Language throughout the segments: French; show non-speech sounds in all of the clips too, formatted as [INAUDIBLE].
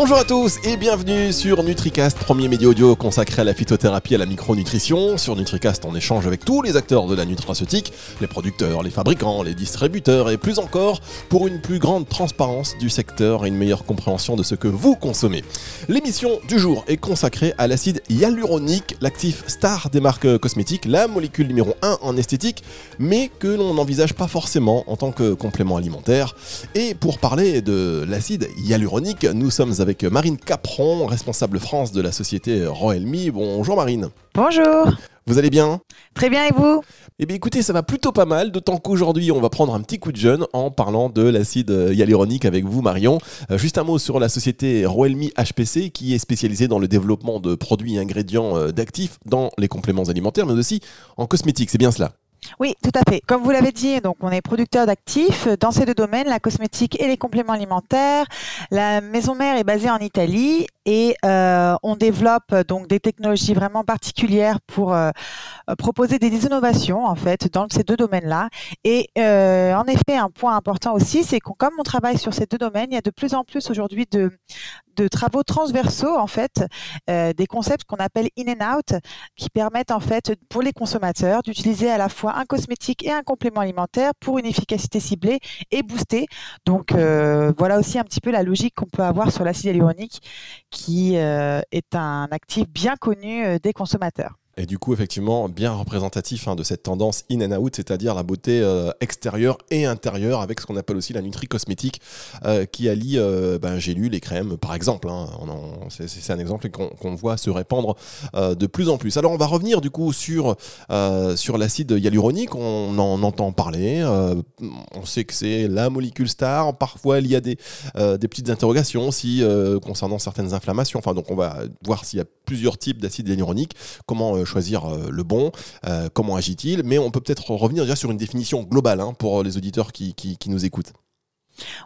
Bonjour à tous et bienvenue sur NutriCast, premier média audio consacré à la phytothérapie et à la micronutrition. Sur NutriCast, on échange avec tous les acteurs de la nutraceutique, les producteurs, les fabricants, les distributeurs et plus encore pour une plus grande transparence du secteur et une meilleure compréhension de ce que vous consommez. L'émission du jour est consacrée à l'acide hyaluronique, l'actif star des marques cosmétiques, la molécule numéro 1 en esthétique, mais que l'on n'envisage pas forcément en tant que complément alimentaire. Et pour parler de l'acide hyaluronique, nous sommes avec Marine Capron, responsable France de la société Roelmi. Bonjour Marine. Bonjour. Vous allez bien? Très bien et vous? Eh bien écoutez, ça va plutôt pas mal, d'autant qu'aujourd'hui on va prendre un petit coup de jeune en parlant de l'acide hyaluronique avec vous Marion. Euh, juste un mot sur la société Roelmi HPC qui est spécialisée dans le développement de produits et ingrédients euh, d'actifs dans les compléments alimentaires mais aussi en cosmétique, c'est bien cela? Oui, tout à fait. Comme vous l'avez dit, donc on est producteur d'actifs dans ces deux domaines, la cosmétique et les compléments alimentaires. La maison mère est basée en Italie et euh, on développe donc des technologies vraiment particulières pour euh, proposer des innovations en fait dans ces deux domaines-là. Et euh, en effet, un point important aussi, c'est que comme on travaille sur ces deux domaines, il y a de plus en plus aujourd'hui de, de travaux transversaux en fait, euh, des concepts qu'on appelle in and out, qui permettent en fait pour les consommateurs d'utiliser à la fois un cosmétique et un complément alimentaire pour une efficacité ciblée et boostée. Donc euh, voilà aussi un petit peu la logique qu'on peut avoir sur l'acide hyaluronique, qui euh, est un actif bien connu des consommateurs. Et du coup, effectivement, bien représentatif hein, de cette tendance in and out, c'est-à-dire la beauté euh, extérieure et intérieure, avec ce qu'on appelle aussi la nutri cosmétique, euh, qui allie euh, ben, gélules et crèmes, par exemple. Hein. c'est un exemple qu'on voit se répandre de plus en plus. Alors, on va revenir du coup sur, sur l'acide hyaluronique. On en entend parler. on sait que c'est la molécule star. Parfois, il y a des, des petites interrogations aussi concernant certaines inflammations. Enfin, donc, on va voir s'il y a plusieurs types d'acide hyaluronique. Comment choisir euh, le bon, euh, comment agit-il, mais on peut peut-être revenir déjà sur une définition globale hein, pour les auditeurs qui, nous écoutent.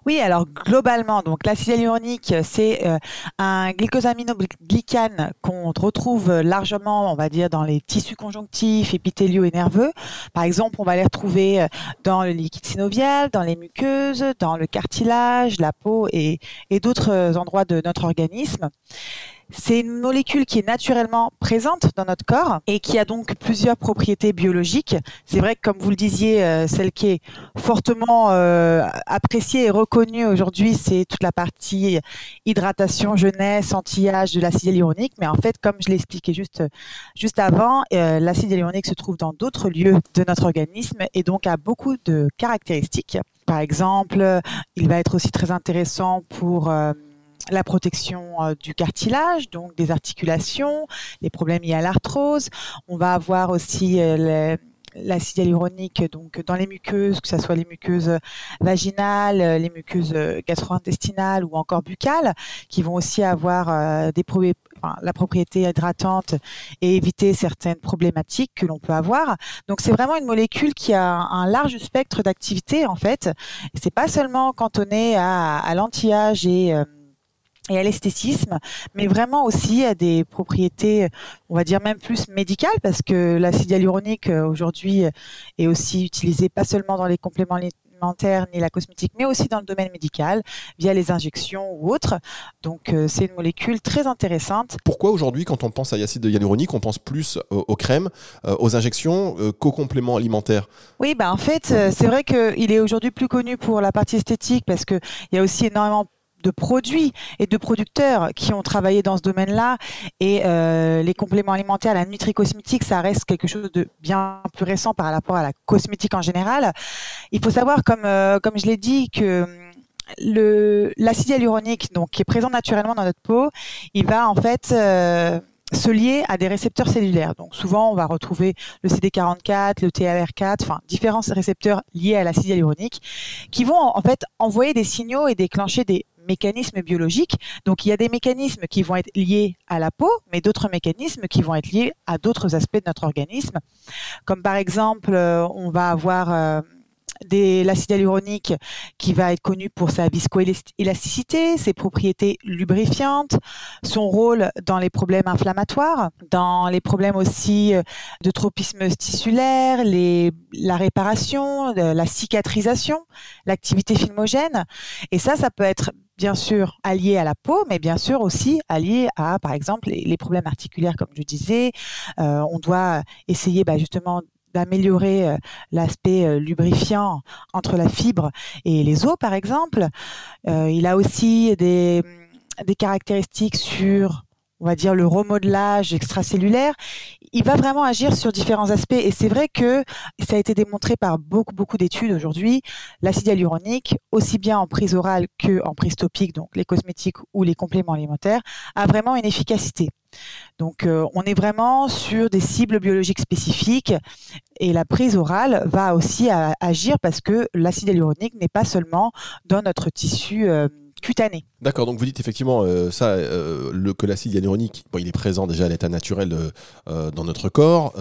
Oui, alors globalement, donc l'acide hyaluronique, c'est euh, un glycosaminoglycane qu'on retrouve largement, on va dire, dans les tissus conjonctifs, épithéliaux et nerveux. Par exemple, on va les retrouver dans le liquide synovial, dans les muqueuses, dans le cartilage, la peau et d'autres endroits de notre organisme. C'est une molécule qui est naturellement présente dans notre corps et qui a donc plusieurs propriétés biologiques. C'est vrai que, comme vous le disiez, euh, celle qui est fortement euh, appréciée et reconnue aujourd'hui, c'est toute la partie hydratation, jeunesse, anti-âge de l'acide hyaluronique. Mais en fait, comme je l'ai expliqué juste, juste avant, euh, l'acide hyaluronique se trouve dans d'autres lieux de notre organisme et donc a beaucoup de caractéristiques. Par exemple, il va être aussi très intéressant pour la protection euh, du cartilage, donc des articulations, les problèmes liés à l'arthrose. On va avoir aussi euh, l'acide hyaluronique donc dans les muqueuses, que ce soit les muqueuses vaginales, les muqueuses gastro-intestinales ou encore buccales, qui vont aussi avoir des la propriété hydratante et éviter certaines problématiques que l'on peut avoir. Donc c'est vraiment une molécule qui a un large spectre d'activité en fait. C'est pas seulement cantonné à, à l'anti-âge et euh, et à l'esthétisme, mais vraiment aussi à des propriétés, on va dire même plus médicales, parce que l'acide hyaluronique euh, aujourd'hui est aussi utilisé pas seulement dans les compléments alimentaires ni la cosmétique, mais aussi dans le domaine médical, via les injections ou autres. Donc euh, c'est une molécule très intéressante. Pourquoi aujourd'hui, quand on pense à l'acide hyaluronique, on pense plus aux crèmes, euh, aux injections qu'aux compléments alimentaires? Oui, bah en fait, c'est vrai qu'il est aujourd'hui plus connu pour la partie esthétique, parce qu'il y a aussi énormément de produits et de producteurs qui ont travaillé dans ce domaine-là. Et euh, les compléments alimentaires, la nutri-cosmétique, ça reste quelque chose de bien plus récent par rapport à la cosmétique en général. Il faut savoir, comme, euh, comme je l'ai dit, que le l'acide hyaluronique, donc qui est présent naturellement dans notre peau, il va en fait euh, se lier à des récepteurs cellulaires. Donc souvent, on va retrouver le CD44, le TLR4, enfin différents récepteurs liés à l'acide hyaluronique, qui vont en fait envoyer des signaux et déclencher des mécanismes biologiques. Donc il y a des mécanismes qui vont être liés à la peau, mais d'autres mécanismes qui vont être liés à d'autres aspects de notre organisme. Comme par exemple, euh, on va avoir euh, l'acide hyaluronique qui va être connu pour sa viscoélasticité, ses propriétés lubrifiantes, son rôle dans les problèmes inflammatoires, dans les problèmes aussi euh, de tropisme tissulaire, les, la réparation, la cicatrisation, l'activité filmogène. Et ça, ça peut être bien sûr allié à la peau, mais bien sûr aussi allié à, par exemple, les, problèmes articulaires, comme je disais. Euh, on doit essayer bah, justement d'améliorer euh, l'aspect euh, lubrifiant entre la fibre et les os, par exemple. il a aussi des, des caractéristiques sur on va dire le remodelage extracellulaire, il va vraiment agir sur différents aspects. Et c'est vrai que ça a été démontré par beaucoup, beaucoup d'études aujourd'hui. L'acide hyaluronique, aussi bien en prise orale que en prise topique, donc les cosmétiques ou les compléments alimentaires, a vraiment une efficacité. Donc, euh, on est vraiment sur des cibles biologiques spécifiques et la prise orale va aussi agir parce que l'acide hyaluronique n'est pas seulement dans notre tissu euh, D'accord, donc vous dites effectivement euh, ça, euh, le, que l'acide hyaluronique, il est présent déjà à l'état naturel euh, dans notre corps.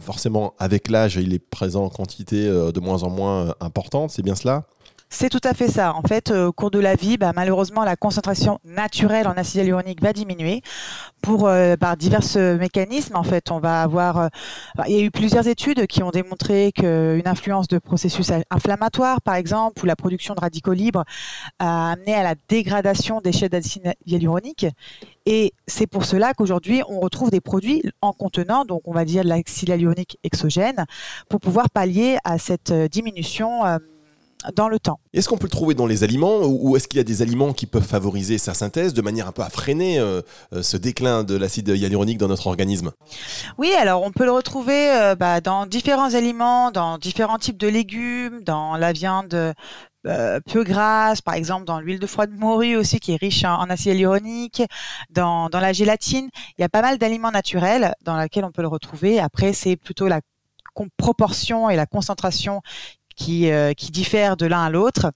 forcément, avec l'âge, il est présent en quantité de moins en moins importante, c'est bien cela? C'est tout à fait ça. En fait, au cours de la vie, bah, malheureusement, la concentration naturelle en acide hyaluronique va diminuer pour euh, par divers mécanismes. En fait, on va avoir. Euh, il y a eu plusieurs études qui ont démontré qu'une influence de processus inflammatoires, par exemple, ou la production de radicaux libres, a amené à la dégradation des chaînes d'acide hyaluronique. Et c'est pour cela qu'aujourd'hui, on retrouve des produits en contenant, donc on va dire de l'acide hyaluronique exogène, pour pouvoir pallier à cette euh, diminution dans le temps. Est-ce qu'on peut le trouver dans les aliments ou est-ce qu'il y a des aliments qui peuvent favoriser sa synthèse de manière un peu à freiner euh, euh, ce déclin de l'acide hyaluronique dans notre organisme? Oui, alors on peut le retrouver euh, bah, dans différents aliments, dans différents types de légumes, dans la viande peu grasse, par exemple dans l'huile de foie de morue aussi qui est riche en, acide hyaluronique, dans, dans, la gélatine. Il y a pas mal d'aliments naturels dans lesquels on peut le retrouver. Après, c'est plutôt la proportion et la concentration qui, euh, qui diffèrent de l'un à l'autre.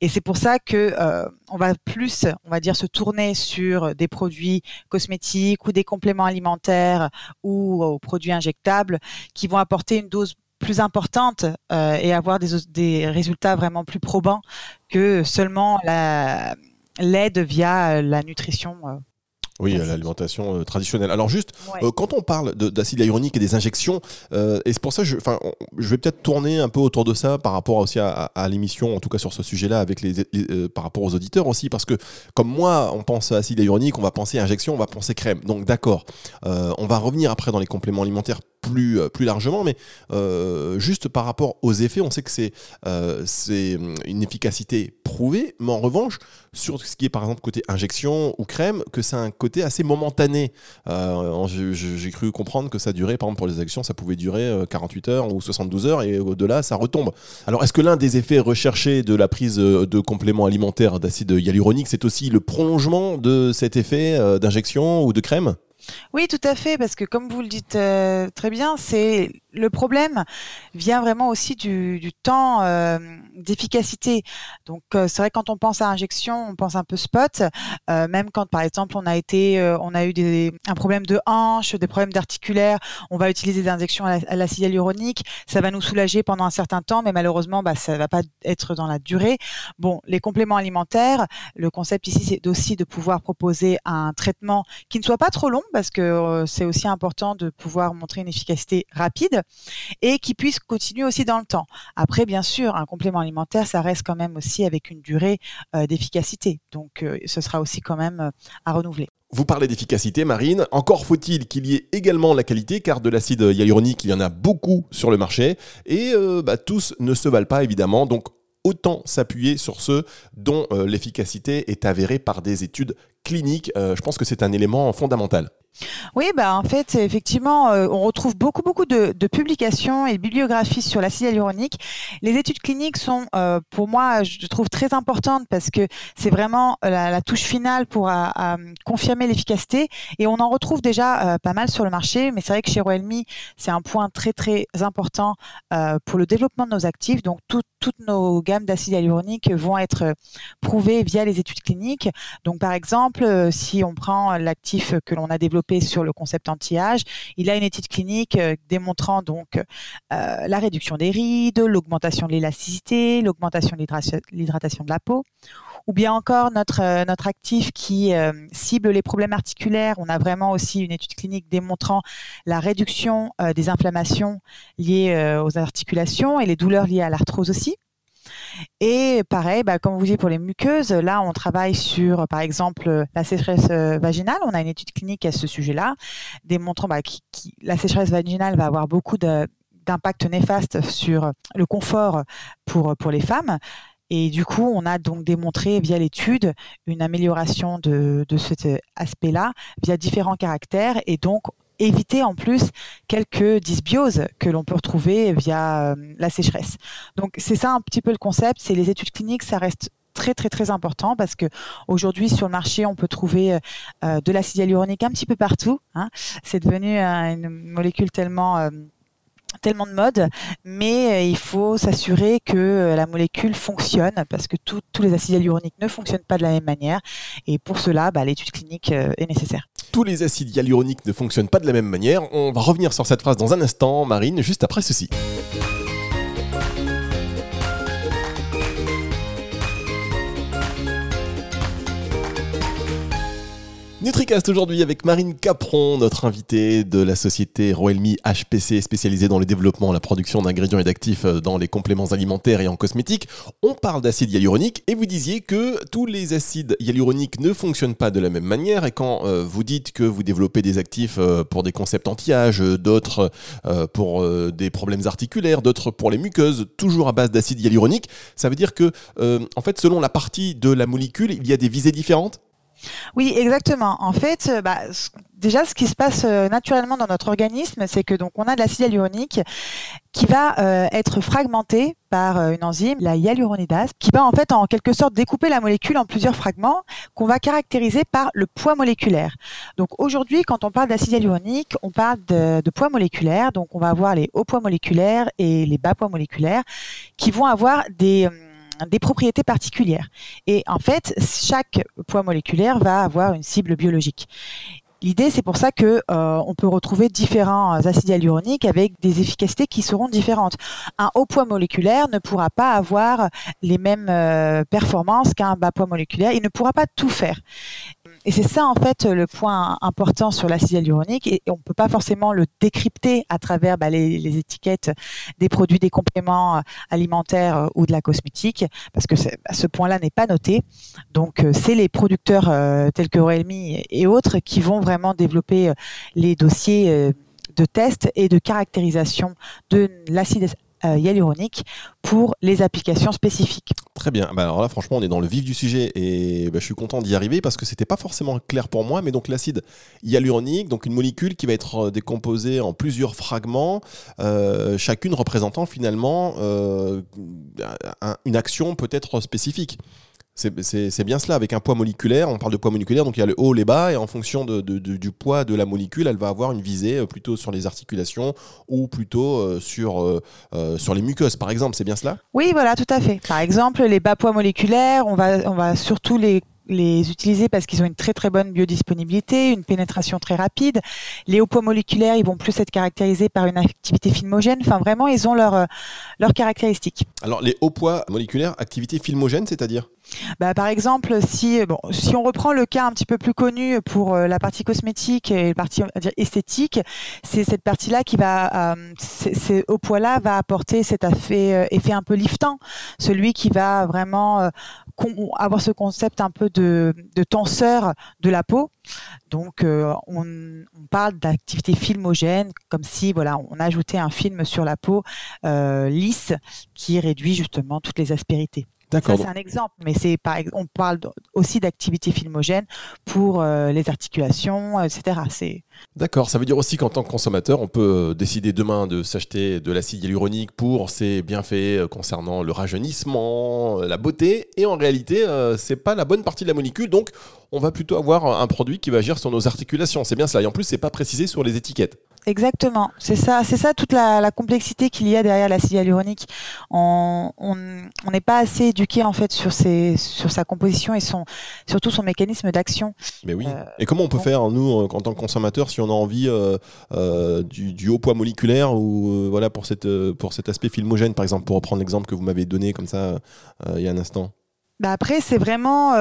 Et c'est pour ça que euh, on va plus, on va dire, se tourner sur des produits cosmétiques ou des compléments alimentaires ou aux produits injectables qui vont apporter une dose plus importante euh, et avoir des, résultats vraiment plus probants que seulement l'aide via la nutrition oui, l'alimentation euh, traditionnelle. Alors juste, euh, quand on parle d'acide hyaluronique et des injections, euh, et c'est pour ça que je, je vais peut-être tourner un peu autour de ça par rapport aussi à, l'émission, en tout cas sur ce sujet-là, avec les, par rapport aux auditeurs aussi, parce que comme moi, on pense à acide hyaluronique, on va penser injection, on va penser crème. Donc d'accord, on va revenir après dans les compléments alimentaires plus, plus largement, mais juste par rapport aux effets, on sait que c'est c'est une efficacité prouvée, mais en revanche, sur ce qui est par exemple côté injection ou crème, que c'est un côté assez momentané. Euh, j'ai cru comprendre que ça durait, par exemple pour les injections, ça pouvait durer 48 euh, heures ou 72 heures et au-delà, ça retombe. Alors est-ce que l'un des effets recherchés de la prise euh, de compléments alimentaires d'acide hyaluronique, c'est aussi le prolongement de cet effet d'injection ou de crème? Oui, tout à fait, parce que comme vous le dites très bien, c'est le problème vient vraiment aussi du, temps euh, d'efficacité. Donc euh, c'est vrai quand on pense à injection, on pense un peu spot. Euh, même quand par exemple on a été, on a eu des, un problème de hanche, des problèmes d'articulaire, on va utiliser des injections à l'acide hyaluronique. Ça va nous soulager pendant un certain temps, mais malheureusement, bah, ça va pas être dans la durée. Bon, les compléments alimentaires, le concept ici c'est aussi de pouvoir proposer un traitement qui ne soit pas trop long, parce que c'est aussi important de pouvoir montrer une efficacité rapide et qui puisse continuer aussi dans le temps. Après, bien sûr, un complément alimentaire, ça reste quand même aussi avec une durée euh, d'efficacité. Donc, euh, ce sera aussi quand même euh, à renouveler. Vous parlez d'efficacité, Marine. Encore faut-il qu'il y ait également la qualité, car de l'acide hyaluronique, il y en a beaucoup sur le marché, et bah, tous ne se valent pas, évidemment. Donc, autant s'appuyer sur ceux dont l'efficacité est avérée par des études cliniques. je pense que c'est un élément fondamental. Oui, bah en fait, effectivement, euh, on retrouve beaucoup beaucoup de, publications et bibliographies sur l'acide hyaluronique. Les études cliniques sont, euh, pour moi, je trouve très importantes parce que c'est vraiment la, touche finale pour confirmer l'efficacité. Et on en retrouve déjà euh, pas mal sur le marché, mais c'est vrai que chez Roelmi, c'est un point très très important pour le développement de nos actifs. Donc toutes nos gammes d'acide hyaluronique vont être prouvées via les études cliniques. Donc par exemple, si on prend l'actif que l'on a développé sur le concept anti-âge. Il a une étude clinique euh, démontrant donc euh, la réduction des rides, l'augmentation de l'élasticité, l'augmentation de l'hydratation de la peau ou bien encore notre, euh, notre actif qui cible les problèmes articulaires. On a vraiment aussi une étude clinique démontrant la réduction des inflammations liées aux articulations et les douleurs liées à l'arthrose aussi. Et pareil, bah, comme vous dites pour les muqueuses, là on travaille sur par exemple la sécheresse vaginale. On a une étude clinique à ce sujet-là, démontrant bah, que la sécheresse vaginale va avoir beaucoup d'impact néfaste sur le confort pour, pour les femmes. Et du coup, on a donc démontré via l'étude une amélioration de, de cet aspect-là via différents caractères et donc éviter en plus quelques dysbioses que l'on peut retrouver via euh, la sécheresse. Donc c'est ça un petit peu le concept, c'est les études cliniques, ça reste très très très important parce que aujourd'hui sur le marché on peut trouver euh, de l'acide hyaluronique un petit peu partout. Hein. C'est devenu une molécule tellement euh, tellement de mode, mais euh, il faut s'assurer que euh, la molécule fonctionne parce que tous les acides hyaluroniques ne fonctionnent pas de la même manière et pour cela, bah, l'étude clinique euh, est nécessaire. Tous les acides hyaluroniques ne fonctionnent pas de la même manière. On va revenir sur cette phrase dans un instant, Marine, juste après ceci. NutriCast aujourd'hui avec Marine Capron, notre invitée de la société Roelmi HPC spécialisée dans le développement, la production d'ingrédients et d'actifs euh, dans les compléments alimentaires et en cosmétiques. On parle d'acide hyaluronique et vous disiez que tous les acides hyaluroniques ne fonctionnent pas de la même manière et quand euh, vous dites que vous développez des actifs euh, pour des concepts anti-âge, d'autres pour des problèmes articulaires, d'autres pour les muqueuses, toujours à base d'acide hyaluronique, ça veut dire que en fait selon la partie de la molécule, il y a des visées différentes? Oui, exactement. En fait, euh, bah, déjà, ce qui se passe euh, naturellement dans notre organisme, c'est que donc on a de l'acide hyaluronique qui va euh, être fragmenté par une enzyme, la hyaluronidase, qui va en fait en quelque sorte découper la molécule en plusieurs fragments qu'on va caractériser par le poids moléculaire. Donc aujourd'hui, quand on parle d'acide hyaluronique, on parle de, de, poids moléculaire. Donc on va avoir les hauts poids moléculaires et les bas poids moléculaires qui vont avoir des des propriétés particulières. Et en fait, chaque poids moléculaire va avoir une cible biologique. L'idée, c'est pour ça que euh, on peut retrouver différents acides hyaluroniques avec des efficacités qui seront différentes. Un haut poids moléculaire ne pourra pas avoir les mêmes euh, performances qu'un bas poids moléculaire. Il ne pourra pas tout faire. Et c'est ça en fait le point important sur l'acide hyaluronique et on ne peut pas forcément le décrypter à travers bah, les, étiquettes des produits, des compléments euh, alimentaires euh, ou de la cosmétique parce que bah, ce point-là n'est pas noté. Donc euh, c'est les producteurs tels que Roelmi et autres qui vont vraiment développer les dossiers de test et de caractérisation de l'acide hyaluronique pour les applications spécifiques. Très bien. Bah, alors là, franchement, on est dans le vif du sujet et bah, je suis content d'y arriver parce que c'était pas forcément clair pour moi. Mais donc l'acide hyaluronique, donc une molécule qui va être euh, décomposée en plusieurs fragments, euh, chacune représentant finalement une action peut-être spécifique. C'est bien cela, avec un poids moléculaire, on parle de poids moléculaire, donc il y a le haut, les bas, et en fonction de, du poids de la molécule, elle va avoir une visée euh, plutôt sur les articulations ou plutôt euh, sur, euh, sur les muqueuses, par exemple, c'est bien cela? Oui, voilà, tout à fait. Par exemple, les bas poids moléculaires, on va, on va surtout les les utiliser parce qu'ils ont une très très bonne biodisponibilité, une pénétration très rapide. Les hauts poids moléculaires, ils vont plus être caractérisés par une activité filmogène. Enfin, vraiment, ils ont leurs leurs caractéristiques. Alors, les hauts poids moléculaires, activité filmogène, c'est-à-dire? Bah, par exemple, si, bon, si on reprend le cas un petit peu plus connu pour euh, la partie cosmétique et la partie dire, esthétique, c'est cette partie-là qui va, euh, au poids-là, va apporter cet effet, euh, effet un peu liftant, celui qui va vraiment avoir ce concept un peu de, tenseur de la peau. Donc, on, on, parle d'activité filmogène, comme si voilà, on ajoutait un film sur la peau lisse qui réduit justement toutes les aspérités. Ça, c'est un exemple, mais c'est par on parle aussi d'activité filmogène pour euh, les articulations, etc. C'est D'accord, ça veut dire aussi qu'en tant que consommateur, on peut euh, décider demain de s'acheter de l'acide hyaluronique pour ses bienfaits euh, concernant le rajeunissement, la beauté, et en réalité, c'est pas la bonne partie de la molécule, donc on va plutôt avoir un produit qui va agir sur nos articulations. C'est bien cela, et en plus, c'est pas précisé sur les étiquettes. Exactement, c'est ça, c'est ça toute la, complexité qu'il y a derrière l'acide hyaluronique. On n'est pas assez éduqué en fait sur ses, sur sa composition et son surtout son mécanisme d'action. Mais oui. Euh, et comment on peut faire nous en tant que consommateur si on a envie euh, euh, du, haut poids moléculaire ou voilà pour cette pour cet aspect filmogène par exemple pour reprendre l'exemple que vous m'avez donné comme ça il y a un instant? Bah après c'est vraiment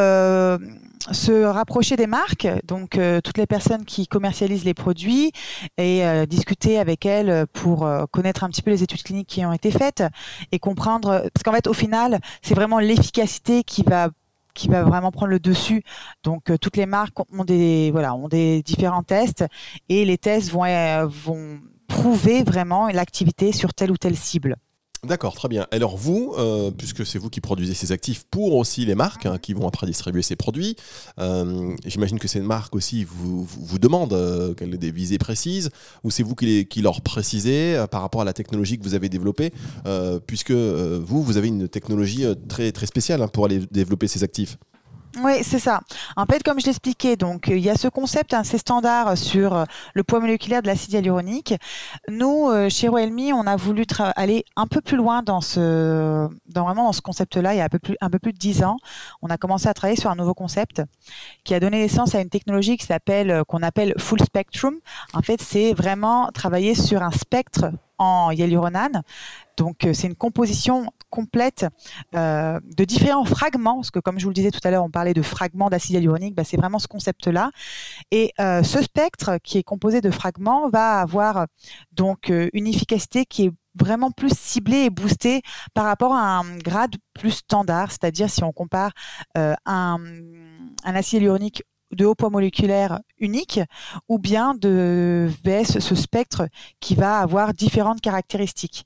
se rapprocher des marques, donc toutes les personnes qui commercialisent les produits, et discuter avec elles pour connaître un petit peu les études cliniques qui ont été faites et comprendre, parce qu'en fait, au final, c'est vraiment l'efficacité qui va qui va vraiment prendre le dessus. Donc toutes les marques ont des voilà ont des différents tests et les tests vont vont prouver vraiment l'activité sur telle ou telle cible. D'accord, très bien. Alors vous, euh, puisque c'est vous qui produisez ces actifs pour aussi les marques hein, qui vont après distribuer ces produits, euh, j'imagine que ces marques aussi vous, vous, demandent euh, qu'elles aient des visées précises, ou c'est vous qui, qui, leur précisez par rapport à la technologie que vous avez développée, puisque vous, vous avez une technologie très, très spéciale hein, pour aller développer ces actifs. Oui, c'est ça. En fait, comme je l'expliquais, donc il y a ce concept assez standard sur euh, le poids moléculaire de l'acide hyaluronique. Nous, euh, chez Roelmi, on a voulu aller un peu plus loin dans ce, dans vraiment dans ce concept-là. Il y a un peu plus, un peu plus de dix ans, on a commencé à travailler sur un nouveau concept qui a donné naissance à une technologie qui s'appelle, euh, qu'on appelle full spectrum. En fait, c'est vraiment travailler sur un spectre en hyaluronane. Donc, c'est une composition complète euh, de différents fragments, parce que comme je vous le disais tout à l'heure, on parlait de fragments d'acide hyaluronique, bah, c'est vraiment ce concept-là. Et euh, ce spectre qui est composé de fragments va avoir donc euh, une efficacité qui est vraiment plus ciblée et boostée par rapport à un grade plus standard, c'est-à-dire si on compare un, un acide hyaluronique de haut poids moléculaire unique ou bien de VS ce spectre qui va avoir différentes caractéristiques.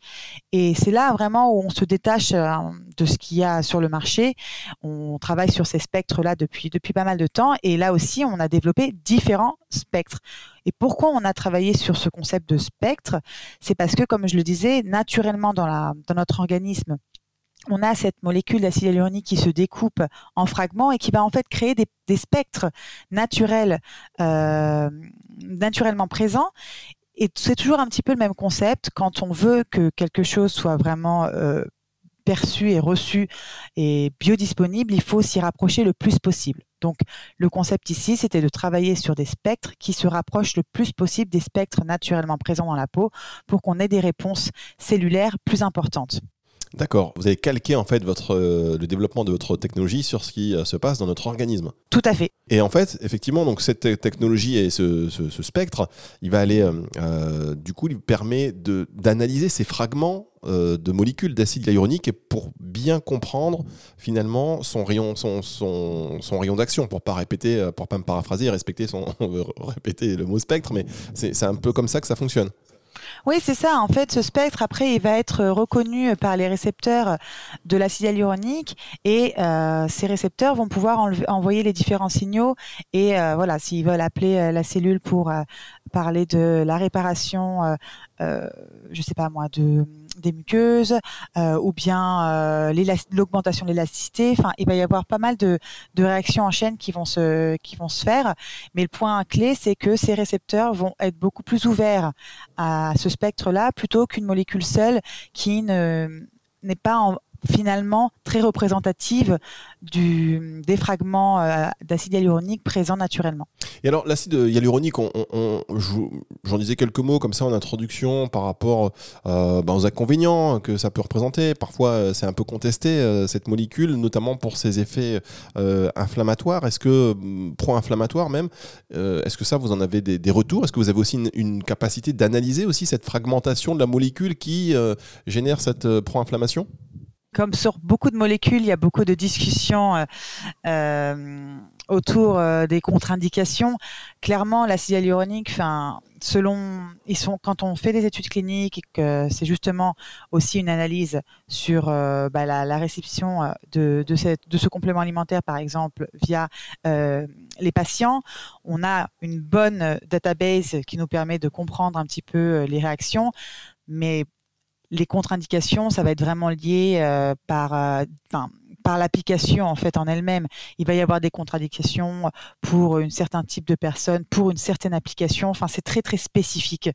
Et c'est là vraiment où on se détache euh, de ce qu'il y a sur le marché. On travaille sur ces spectres-là depuis, depuis pas mal de temps et là aussi on a développé différents spectres. Et pourquoi on a travaillé sur ce concept de spectre? C'est parce que, comme je le disais, naturellement dans, la, dans notre organisme, on a cette molécule d'acide hyaluronique qui se découpe en fragments et qui va en fait créer des, spectres naturels, euh, naturellement présents. Et c'est toujours un petit peu le même concept quand on veut que quelque chose soit vraiment euh, perçu et reçu et biodisponible, il faut s'y rapprocher le plus possible. Donc le concept ici, c'était de travailler sur des spectres qui se rapprochent le plus possible des spectres naturellement présents dans la peau pour qu'on ait des réponses cellulaires plus importantes. D'accord. Vous avez calqué en fait votre, euh, le développement de votre technologie sur ce qui euh, se passe dans notre organisme. Tout à fait. Et en fait, effectivement, donc cette technologie et ce, spectre, il va aller, euh, du coup, il permet d'analyser ces fragments de molécules d'acide hyaluronique pour bien comprendre finalement son rayon, son, son, son rayon d'action, pour pas répéter, pour pas me paraphraser, respecter son, [LAUGHS] répéter le mot spectre, mais c'est un peu comme ça que ça fonctionne. Oui, c'est ça. En fait, ce spectre, après, il va être reconnu par les récepteurs de l'acide hyaluronique et euh, ces récepteurs vont pouvoir envoyer les différents signaux. Et euh, voilà, s'ils veulent appeler euh, la cellule pour parler de la réparation, je sais pas moi, de des muqueuses euh, ou bien euh, l'augmentation de l'élasticité. Enfin, il va y avoir pas mal de, réactions en chaîne qui vont se qui vont se faire. Mais le point clé, c'est que ces récepteurs vont être beaucoup plus ouverts à ce spectre-là plutôt qu'une molécule seule qui ne n'est pas en, finalement très représentative des fragments euh, d'acide hyaluronique présents naturellement. Et alors l'acide hyaluronique, on, j'en disais quelques mots comme ça en introduction par rapport euh, ben, aux inconvénients que ça peut représenter. Parfois euh, c'est un peu contesté cette molécule, notamment pour ses effets inflammatoires. Est-ce que mm, pro-inflammatoire même, est-ce que ça vous en avez des, retours? Est-ce que vous avez aussi une capacité d'analyser aussi cette fragmentation de la molécule qui génère cette pro-inflammation? Comme sur beaucoup de molécules, il y a beaucoup de discussions euh, euh, autour euh, des contre-indications. Clairement, l'acide hyaluronique, enfin, selon, ils sont, quand on fait des études cliniques que c'est justement aussi une analyse sur bah, la, réception de, de, cette, de, ce complément alimentaire, par exemple, via les patients, on a une bonne database qui nous permet de comprendre un petit peu les réactions. Mais les contre-indications, ça va être vraiment lié euh, par, euh, par l'application en fait en elle-même. Il va y avoir des contre-indications pour un certain type de personnes, pour une certaine application. Enfin, c'est très très spécifique.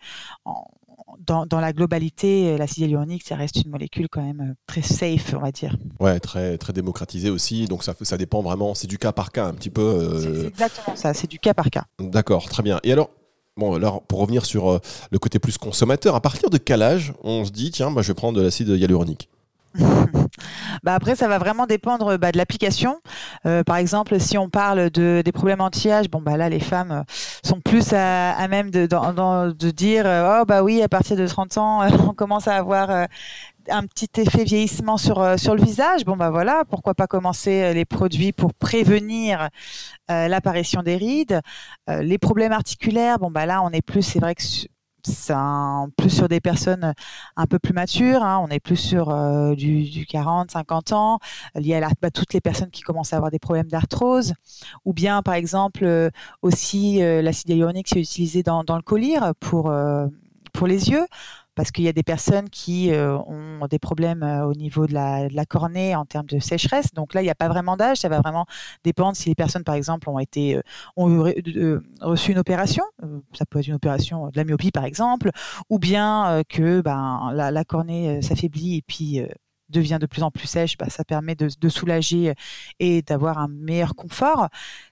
dans, la globalité, l'acide hyaluronique, ça reste une molécule quand même euh, très safe, on va dire. Ouais, très, très démocratisée aussi. Donc ça, ça dépend vraiment, c'est du cas par cas un petit peu. C'est exactement ça, c'est du cas par cas. D'accord, très bien. Et alors, Bon, alors pour revenir sur euh, le côté plus consommateur, à partir de quel âge on se dit tiens, bah, je vais prendre de l'acide hyaluronique? [LAUGHS] Bah après, ça va vraiment dépendre bah, de l'application. par exemple, si on parle de, des problèmes anti-âge, bon, bah là, les femmes sont plus à, même de, de dire Oh, bah oui, à partir de 30 ans, [LAUGHS] on commence à avoir un petit effet vieillissement sur, euh, sur le visage, bon bah voilà, pourquoi pas commencer euh, les produits pour prévenir euh, l'apparition des rides. les problèmes articulaires, bon bah là on est plus, c'est vrai que c'est plus sur des personnes un peu plus matures, hein. on est plus sur du, 40, 50 ans, lié à bah, toutes les personnes qui commencent à avoir des problèmes d'arthrose, ou bien par exemple aussi l'acide hyaluronique c'est utilisé dans, dans, le collyre pour, pour les yeux parce qu'il y a des personnes qui euh, ont des problèmes euh, au niveau de la, cornée en termes de sécheresse. Donc là, il n'y a pas vraiment d'âge. Ça va vraiment dépendre si les personnes, par exemple, ont été euh, ont reçu une opération. ça peut être une opération de la myopie, par exemple, ou bien que ben, la, cornée s'affaiblit et puis devient de plus en plus sèche, bah, ça permet de, soulager et d'avoir un meilleur confort.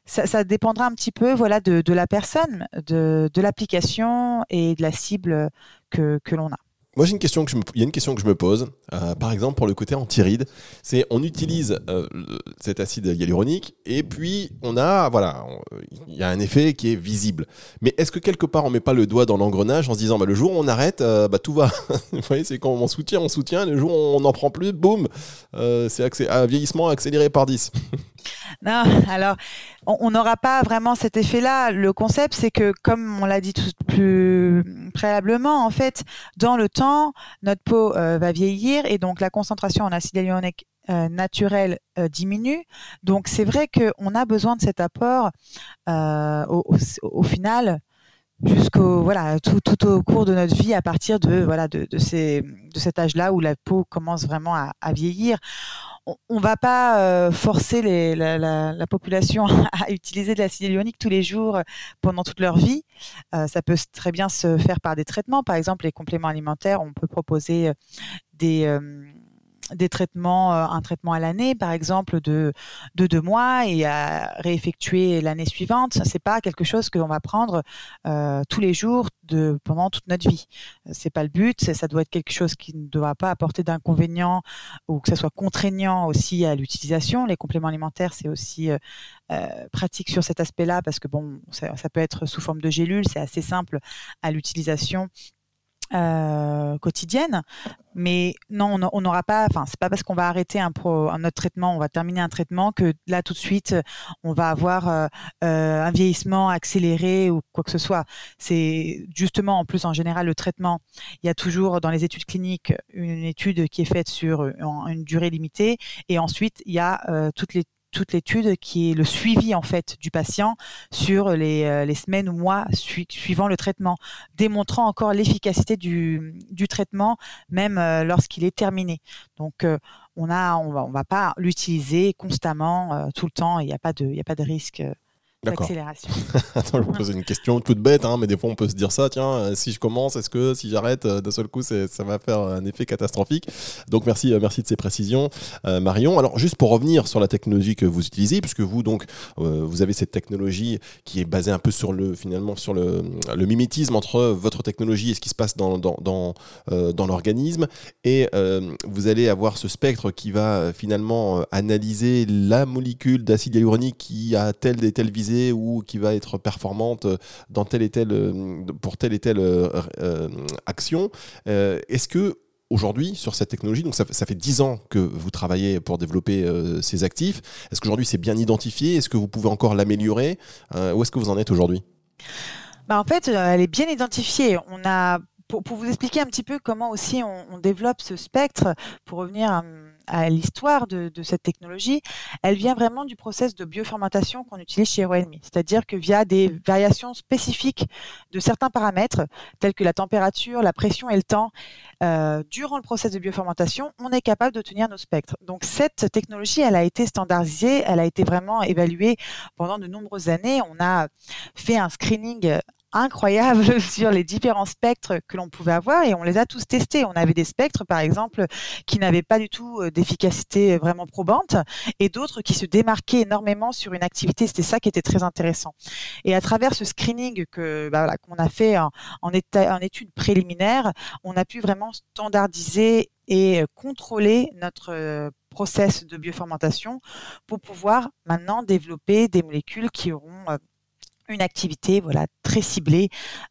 Ça, dépendra un petit peu voilà, de, la personne, de, l'application et de la cible que, que l'on a. Moi, j'ai une question il y a une question que je me pose. Euh, par exemple, pour le côté anti-ride, c'est on utilise euh, cet acide hyaluronique et puis on a, voilà, il y a un effet qui est visible. Mais est-ce que quelque part on met pas le doigt dans l'engrenage en se disant, bah, le jour où on arrête, euh, bah, tout va. [LAUGHS] Vous voyez, c'est quand on soutient, on soutient. Le jour où on n'en prend plus, boum, c'est un vieillissement accéléré par 10. Non, alors on n'aura pas vraiment cet effet-là. Le concept, c'est que, comme on l'a dit tout plus préalablement, en fait, dans le temps, notre peau euh, va vieillir et donc la concentration en acide hyaluronique euh, naturel euh, diminue. Donc c'est vrai qu'on a besoin de cet apport au, final jusqu'au voilà tout, au cours de notre vie à partir de voilà de, cet âge-là où la peau commence vraiment à vieillir on ne va pas euh, forcer la, population [LAUGHS] à utiliser de l'acide hyaluronique tous les jours euh, pendant toute leur vie. Euh, ça peut très bien se faire par des traitements. Par exemple, les compléments alimentaires, on peut proposer des des traitements, euh, un traitement à l'année, par exemple, de, deux mois et à réeffectuer l'année suivante. Ce n'est pas quelque chose que l'on va prendre euh, tous les jours de, pendant toute notre vie. C'est pas le but. Ça doit être quelque chose qui ne doit pas apporter d'inconvénients ou que ça soit contraignant aussi à l'utilisation. Les compléments alimentaires, c'est aussi euh, pratique sur cet aspect-là parce que bon, ça, ça peut être sous forme de gélules, c'est assez simple à l'utilisation euh, quotidienne. Mais non, on n'aura pas. Enfin, c'est pas parce qu'on va arrêter un, pro, un autre traitement, on va terminer un traitement que là tout de suite on va avoir euh, euh, un vieillissement accéléré ou quoi que ce soit. C'est justement en plus en général le traitement. Il y a toujours dans les études cliniques une étude qui est faite sur une durée limitée et ensuite il y a toutes les toute l'étude qui est le suivi en fait du patient sur les, euh, semaines ou mois suivant le traitement, démontrant encore l'efficacité du, traitement même euh, lorsqu'il est terminé. Donc euh, on a, on va, on va pas l'utiliser constamment tout le temps. Il n'y a pas de, il a pas de risque d'accélération. [LAUGHS] Attends, je vous poser une question toute bête, hein, mais des fois on peut se dire ça, tiens, euh, si je commence, est-ce que si j'arrête euh, d'un seul coup, ça va faire un effet catastrophique? Donc merci, euh, merci de ces précisions, Marion. Alors juste pour revenir sur la technologie que vous utilisez, puisque vous donc vous avez cette technologie qui est basée un peu sur le finalement sur le, le mimétisme entre votre technologie et ce qui se passe dans dans, dans, dans l'organisme, et vous allez avoir ce spectre qui va finalement analyser la molécule d'acide hyaluronique qui a telle et telle visée ou qui va être performante dans telle et telle, euh, pour telle et telle euh, euh, action. Est-ce que aujourd'hui sur cette technologie, donc ça, fait 10 ans que vous travaillez pour développer ces actifs, est-ce qu'aujourd'hui c'est bien identifié? Est-ce que vous pouvez encore l'améliorer? Où est-ce que vous en êtes aujourd'hui? Bah en fait, elle est bien identifiée. On a pour, vous expliquer un petit peu comment aussi on, développe ce spectre, pour revenir à, l'histoire de, cette technologie, elle vient vraiment du process de biofermentation qu'on utilise chez Heroenmi. C'est-à-dire que via des variations spécifiques de certains paramètres, tels que la température, la pression et le temps, euh, durant le process de biofermentation, on est capable d'obtenir nos spectres. Donc cette technologie, elle a été standardisée, elle a été vraiment évaluée pendant de nombreuses années. On a fait un screening incroyable [LAUGHS] sur les différents spectres que l'on pouvait avoir et on les a tous testés. On avait des spectres, par exemple, qui n'avaient pas du tout euh, d'efficacité vraiment probante et d'autres qui se démarquaient énormément sur une activité. C'était ça qui était très intéressant. Et à travers ce screening que bah, qu'on a fait en, en, en études préliminaires, on a pu vraiment standardiser et contrôler notre process de biofermentation pour pouvoir maintenant développer des molécules qui auront une activité voilà très ciblée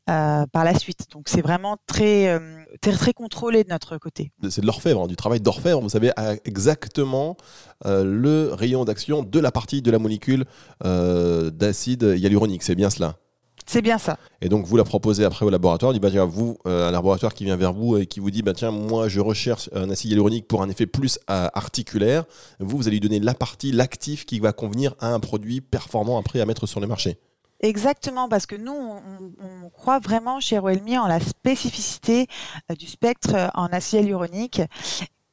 euh, par la suite. Donc c'est vraiment très, euh, très, très contrôlé de notre côté. C'est de l'orfèvre, hein, du travail d'orfèvre. Vous savez exactement euh, le rayon d'action de la partie de la molécule d'acide hyaluronique. C'est bien cela. C'est bien ça. Et donc vous la proposez après au laboratoire. Dit, bah, tiens, vous, un laboratoire qui vient vers vous et qui vous dit bah, tiens, moi je recherche un acide hyaluronique pour un effet plus articulaire. Vous, vous allez lui donner la partie, l'actif qui va convenir à un produit performant après à mettre sur le marché. Exactement, parce que nous, on, croit vraiment chez Roelmi en la spécificité euh, du spectre euh, en acide hyaluronique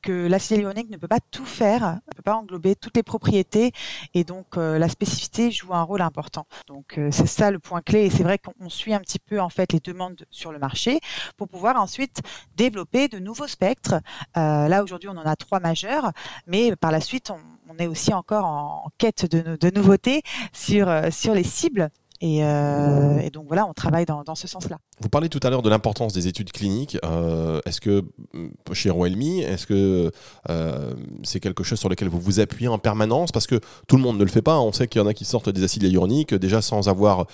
que l'acide hyaluronique ne peut pas tout faire, ne peut pas englober toutes les propriétés, et donc euh, la spécificité joue un rôle important. Donc c'est ça le point clé, et c'est vrai qu'on suit un petit peu en fait les demandes sur le marché pour pouvoir ensuite développer de nouveaux spectres. là aujourd'hui, on en a trois majeurs, mais par la suite, on, est aussi encore en, quête de, de nouveautés sur sur les cibles euh, et, donc voilà, on travaille dans, ce sens-là. Vous parlez tout à l'heure de l'importance des études cliniques. Euh, est-ce que mm, chez Roelmi, est-ce que euh, c'est quelque chose sur lequel vous vous appuyez en permanence? Parce que tout le monde ne le fait pas. On sait qu'il y en a qui sortent des acides hyaluroniques déjà sans avoir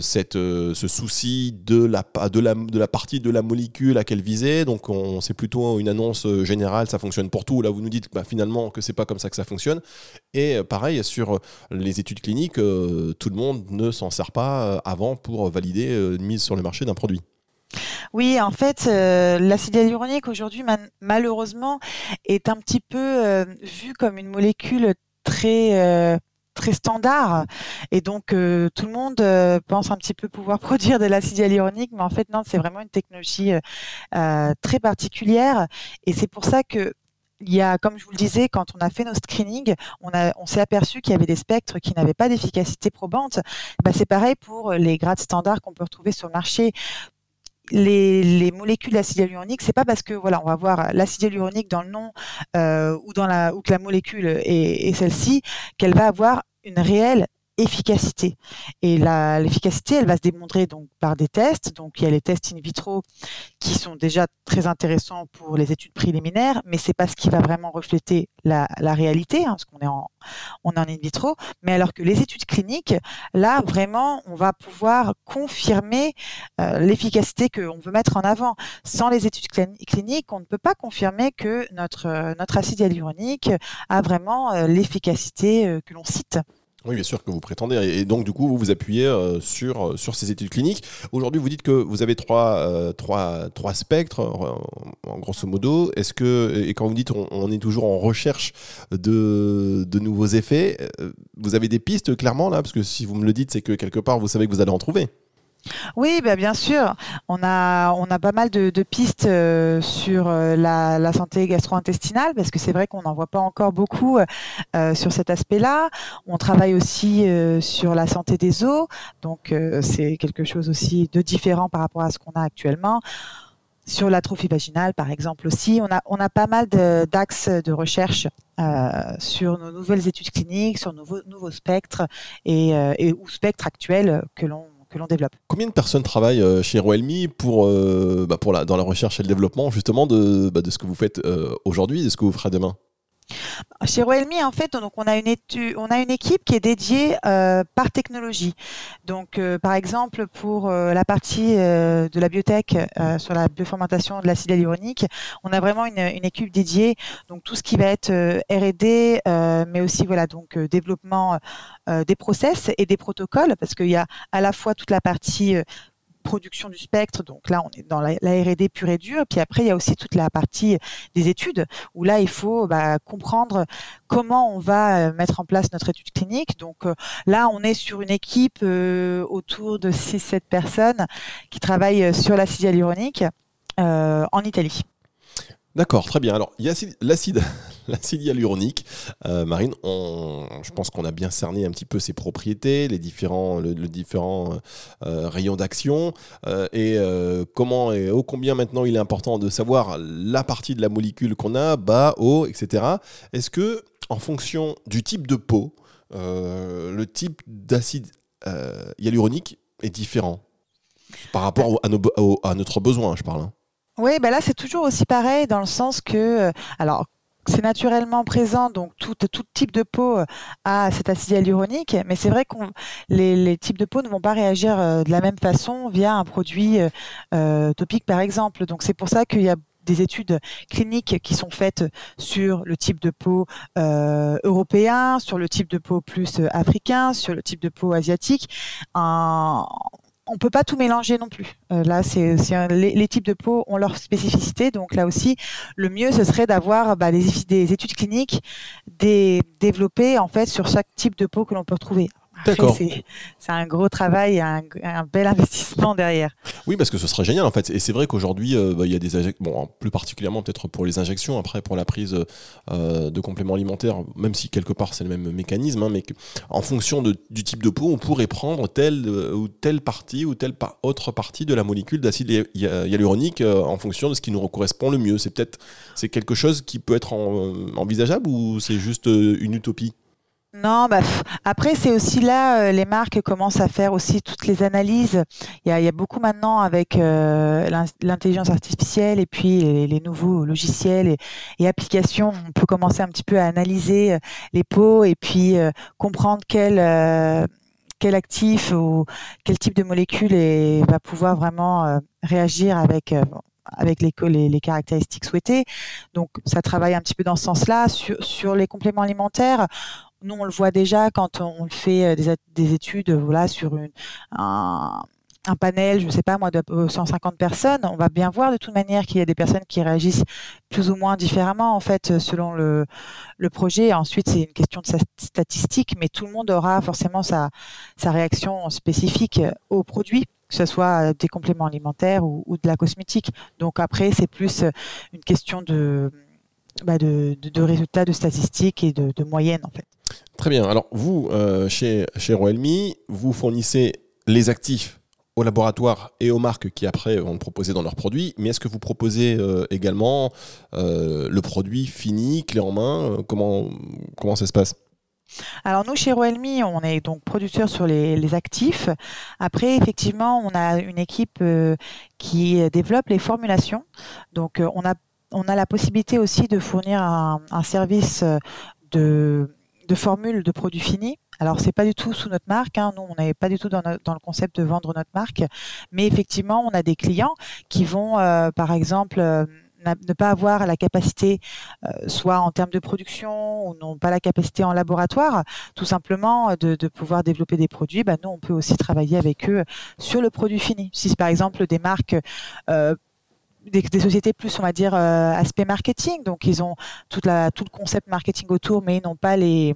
cette, ce souci de la, de, la, de la partie de la molécule à quelle viser. Donc on, c'est plutôt une annonce générale, ça fonctionne pour tout. Là, vous nous dites bah, finalement que c'est pas comme ça que ça fonctionne. Et pareil, sur les études cliniques, tout le monde ne s'en sert pas euh, avant pour valider euh, une mise sur le marché d'un produit. Oui, en fait, euh, l'acide hyaluronique aujourd'hui, malheureusement, est un petit peu vu comme une molécule très très standard et donc tout le monde pense un petit peu pouvoir [LAUGHS] produire de l'acide hyaluronique mais en fait non c'est vraiment une technologie très particulière et c'est pour ça que il y a, comme je vous le disais, quand on a fait nos screenings, on, s'est aperçu qu'il y avait des spectres qui n'avaient pas d'efficacité probante. Bah, c'est pareil pour les grades standards qu'on peut retrouver sur le marché. Les, molécules d'acide hyaluronique, c'est pas parce que voilà, on va voir l'acide hyaluronique dans le nom euh, ou dans la ou que la molécule est, est celle-ci, qu'elle va avoir une réelle efficacité. Et l'efficacité, elle va se démontrer donc par des tests. Donc il y a les tests in vitro qui sont déjà très intéressants pour les études préliminaires, mais c'est pas ce qui va vraiment refléter la, réalité, hein, parce qu'on est en on est en in vitro. Mais alors que les études cliniques, là vraiment, on va pouvoir confirmer euh, l'efficacité qu'on veut mettre en avant. Sans les études cliniques, on ne peut pas confirmer que notre notre acide hyaluronique a vraiment euh, l'efficacité euh, que l'on cite. Oui, bien sûr que vous prétendez. Et donc, du coup, vous vous appuyez euh, sur, euh, sur ces études cliniques. Aujourd'hui, vous dites que vous avez trois, euh, trois, trois spectres, en grosso modo. Est-ce que, et quand vous dites on, est toujours en recherche de, de nouveaux effets, vous avez des pistes clairement là? Parce que si vous me le dites, c'est que quelque part, vous savez que vous allez en trouver. Oui, bah, bien sûr. On a, on a pas mal de, pistes euh, sur euh, la, santé gastro-intestinale parce que c'est vrai qu'on n'en voit pas encore beaucoup euh, sur cet aspect-là. On travaille aussi sur la santé des os, donc c'est quelque chose aussi de différent par rapport à ce qu'on a actuellement. Sur l'atrophie vaginale, par exemple aussi, on a, on a pas mal d'axes de, recherche sur nos nouvelles études cliniques, sur nos nouveaux, spectres et ou spectres actuels que l'on Combien de personnes travaillent euh, chez Roelmi pour, euh, bah, dans la recherche et le développement justement de, bah, ce que vous faites euh, aujourd'hui et de ce que vous ferez demain? Chez Roelmi, en fait, on a une équipe qui est dédiée euh, par technologie. Donc, euh, par exemple, pour euh, la partie de la biotech sur la biofermentation de l'acide hyaluronique, on a vraiment une, une, équipe dédiée. Donc, tout ce qui va être R&D, mais aussi voilà donc développement des process et des protocoles, parce qu'il y a à la fois toute la partie production du spectre. Donc là, on est dans la, R&D pure et dure. Puis après, il y a aussi toute la partie des études où là, il faut bah, comprendre comment on va euh, mettre en place notre étude clinique. Donc euh, là, on est sur une équipe euh, autour de 6-7 personnes qui travaillent sur l'acide hyaluronique en Italie. D'accord, très bien. Alors, [LAUGHS] l'acide hyaluronique, euh, Marine, on, je pense qu'on a bien cerné un petit peu ses propriétés, les différents, euh, rayons d'action, euh, et comment et ô combien maintenant il est important de savoir la partie de la molécule qu'on a, bas, haut, etc. Est-ce que, en fonction du type de peau, le type d'acide hyaluronique est différent par rapport à notre besoin, je parle. Hein. Oui, ben là c'est toujours aussi pareil dans le sens que, alors c'est naturellement présent, donc tout, tout type de peau a cet acide hyaluronique, mais c'est vrai que les, types de peau ne vont pas réagir de la même façon via un produit topique par exemple. Donc c'est pour ça qu'il y a des études cliniques qui sont faites sur le type de peau euh, européen, sur le type de peau plus euh, africain, sur le type de peau asiatique. On peut pas tout mélanger non plus. Euh, là, c'est les, types de peau ont leur spécificité, donc là aussi, le mieux ce serait d'avoir bah, des, études cliniques développées en fait sur chaque type de peau que l'on peut trouver. D'accord. C'est un gros travail et un, bel investissement derrière. Oui, parce que ce serait génial en fait. Et c'est vrai qu'aujourd'hui, euh, bah, il y a des bon, plus particulièrement peut-être pour les injections, après pour la prise euh, de compléments alimentaires, même si quelque part c'est le même mécanisme, hein, mais en fonction du type de peau, on pourrait prendre telle euh, ou telle partie ou telle autre partie de la molécule d'acide hyaluronique en fonction de ce qui nous correspond le mieux. C'est peut-être c'est quelque chose qui peut être envisageable ou c'est juste une utopie? Non, bah, après c'est aussi là euh, les marques commencent à faire aussi toutes les analyses. Il y a, beaucoup maintenant avec euh, l'intelligence artificielle et puis les, nouveaux logiciels et, applications, on peut commencer un petit peu à analyser euh, les pots et puis comprendre quel quel actif ou quel type de molécule va pouvoir vraiment réagir avec avec les, les, les, caractéristiques souhaitées. Donc, ça travaille un petit peu dans ce sens-là. Sur, sur les compléments alimentaires, nous, on le voit déjà quand on fait euh, des, études voilà, sur un, panel, je ne sais pas moi, de 150 personnes. On va bien voir de toute manière qu'il y a des personnes qui réagissent plus ou moins différemment en fait selon le, projet. Ensuite, c'est une question de statistique, mais tout le monde aura forcément sa, réaction spécifique au produit que ce soit des compléments alimentaires ou, de la cosmétique. Donc après, c'est plus une question de, bah de, résultats, de statistiques et de, de moyennes en fait. Très bien. Alors vous, euh, chez, chez Roelmi, vous fournissez les actifs aux laboratoires et aux marques qui après vont le proposer dans leurs produits, mais est-ce que vous proposez euh, également euh, le produit fini, clé en main comment, comment ça se passe? Alors nous, chez Roelmi, on est donc producteur sur les, actifs. Après, effectivement, on a une équipe qui développe les formulations. Donc on a la possibilité aussi de fournir un, service de, de formules de produits finis. Alors, c'est pas du tout sous notre marque. Hein. Nous, on n'est pas du tout dans, le concept de vendre notre marque. Mais effectivement, on a des clients qui vont, euh, par exemple, euh, ne pas avoir la capacité, euh, soit en termes de production ou n'ont pas la capacité en laboratoire, tout simplement de, pouvoir développer des produits. Bah, nous, on peut aussi travailler avec eux sur le produit fini. Si, par exemple, des marques des, sociétés plus, on va dire, euh, aspect marketing. Donc, ils ont tout le concept marketing autour, mais ils n'ont pas les,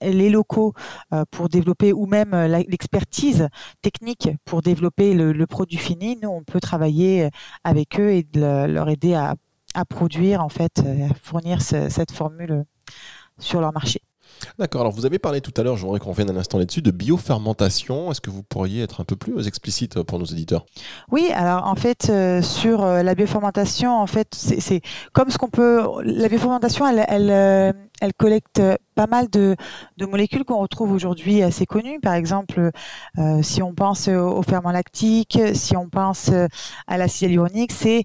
locaux euh, pour développer ou même euh, l'expertise technique pour développer le, produit fini. Nous, on peut travailler avec eux et leur aider à, produire, en fait, à fournir cette formule sur leur marché. D'accord. Alors, vous avez parlé tout à l'heure, je voudrais qu'on revienne un instant là-dessus, de biofermentation. Est-ce que vous pourriez être un peu plus explicite pour nos éditeurs? Oui. Alors, en fait, euh, sur euh, la biofermentation, en fait, c'est comme ce qu'on peut. La biofermentation, elle, elle, euh, collecte pas mal de, molécules qu'on retrouve aujourd'hui assez connues. Par exemple, si on pense au ferment lactique, si on pense à l'acide hyaluronique, c'est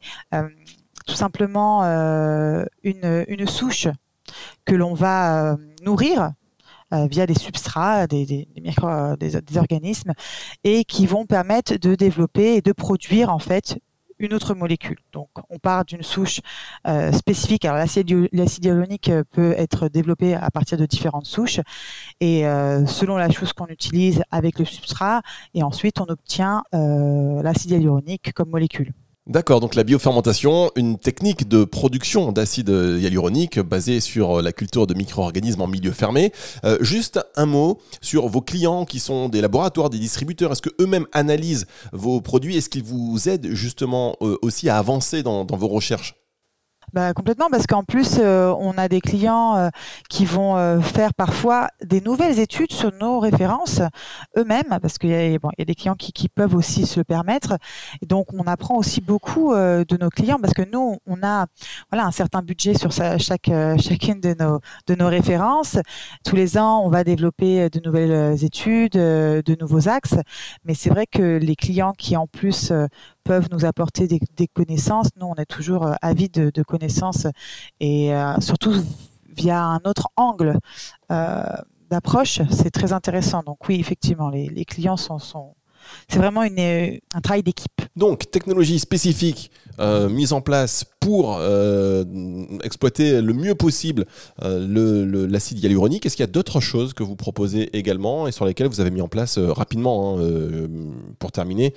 tout simplement une, souche que l'on va euh, nourrir euh, via des substrats, des, des, des, organismes, et qui vont permettre de développer et de produire en fait une autre molécule. Donc, on part d'une souche euh, spécifique. Alors, l'acide hyaluronique peut être développé à partir de différentes souches, et selon la chose qu'on utilise avec le substrat, et ensuite on obtient l'acide hyaluronique comme molécule. D'accord, donc la biofermentation, une technique de production d'acide hyaluronique basée sur la culture de micro-organismes en milieu fermé. Euh, juste un mot sur vos clients qui sont des laboratoires, des distributeurs. Est-ce que eux-mêmes analysent vos produits? Est-ce qu'ils vous aident justement euh, aussi à avancer dans vos recherches? Bah, complètement, parce qu'en plus, euh, on a des clients euh, qui vont euh, faire parfois des nouvelles études sur nos références eux-mêmes, parce qu'il y, a, des clients qui, peuvent aussi se permettre. Et donc, on apprend aussi beaucoup de nos clients, parce que nous, on a voilà un certain budget sur chaque chacune de nos de nos références. Tous les ans, on va développer de nouvelles études, de nouveaux axes. Mais c'est vrai que les clients qui en plus peuvent nous apporter des, connaissances. Nous, on est toujours avides de, de, connaissances et surtout via un autre angle d'approche, c'est très intéressant. Donc oui, effectivement, les, clients sont c'est vraiment une, un travail d'équipe. Donc, technologie spécifique euh, mise en place pour euh, exploiter le mieux possible euh, l'acide hyaluronique. Est-ce qu'il y a d'autres choses que vous proposez également et sur lesquelles vous avez mis en place rapidement, hein, pour terminer,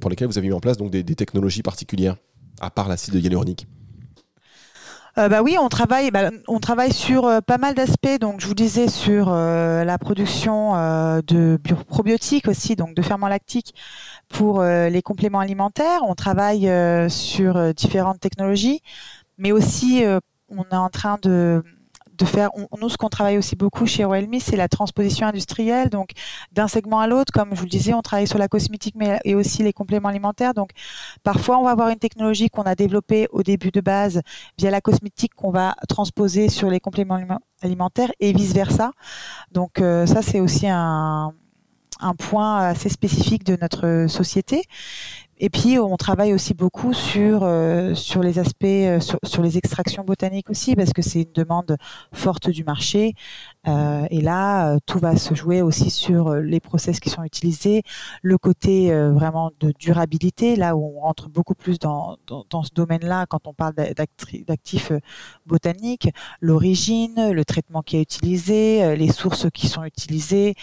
pour lesquelles vous avez mis en place donc, des technologies particulières, à part l'acide hyaluronique? Euh, bah oui, on travaille, bah, on travaille sur euh, pas mal d'aspects. Donc, je vous disais sur euh, la production de probiotiques aussi, donc de ferments lactiques pour les compléments alimentaires. On travaille sur différentes technologies, mais aussi on est en train de de faire, nous, ce qu'on travaille aussi beaucoup chez Royalmi, c'est la transposition industrielle, donc d'un segment à l'autre. Comme je vous le disais, on travaille sur la cosmétique, mais et aussi les compléments alimentaires. Donc, parfois, on va avoir une technologie qu'on a développée au début de base via la cosmétique qu'on va transposer sur les compléments alimentaires et vice versa. Donc, euh, ça, c'est aussi un point assez spécifique de notre société. Et puis on travaille aussi beaucoup sur euh, sur les aspects euh, sur, les extractions botaniques aussi parce que c'est une demande forte du marché. Euh, et là, tout va se jouer aussi sur les process qui sont utilisés, le côté vraiment de durabilité, là où on rentre beaucoup plus dans, ce domaine-là quand on parle d'actifs botaniques, l'origine, le traitement qui est utilisé, les sources qui sont utilisées.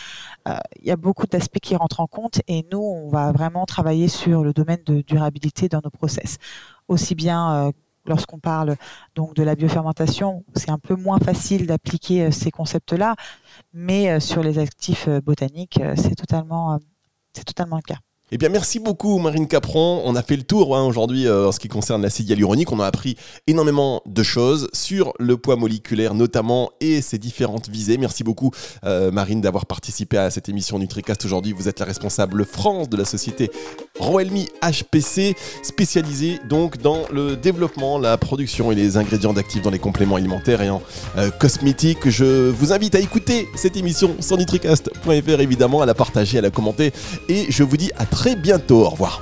Il y a beaucoup d'aspects qui rentrent en compte et nous, on va vraiment travailler sur le domaine de durabilité dans nos process. Aussi bien euh, lorsqu'on parle donc de la biofermentation, c'est un peu moins facile d'appliquer euh, ces concepts-là, mais euh, sur les actifs botaniques, c'est totalement, c'est totalement le cas. Eh bien, merci beaucoup, Marine Capron. On a fait le tour hein, aujourd'hui euh, en ce qui concerne l'acide hyaluronique. On a appris énormément de choses sur le poids moléculaire, notamment, et ses différentes visées. Merci beaucoup, euh, Marine, d'avoir participé à cette émission NutriCast aujourd'hui. Vous êtes la responsable France de la société Roelmi HPC, spécialisée donc dans le développement, la production et les ingrédients d'actifs dans les compléments alimentaires et en euh, cosmétiques. Je vous invite à écouter cette émission sur nutricast.fr, évidemment, à la partager, à la commenter. Et je vous dis à très très bientôt. Au revoir.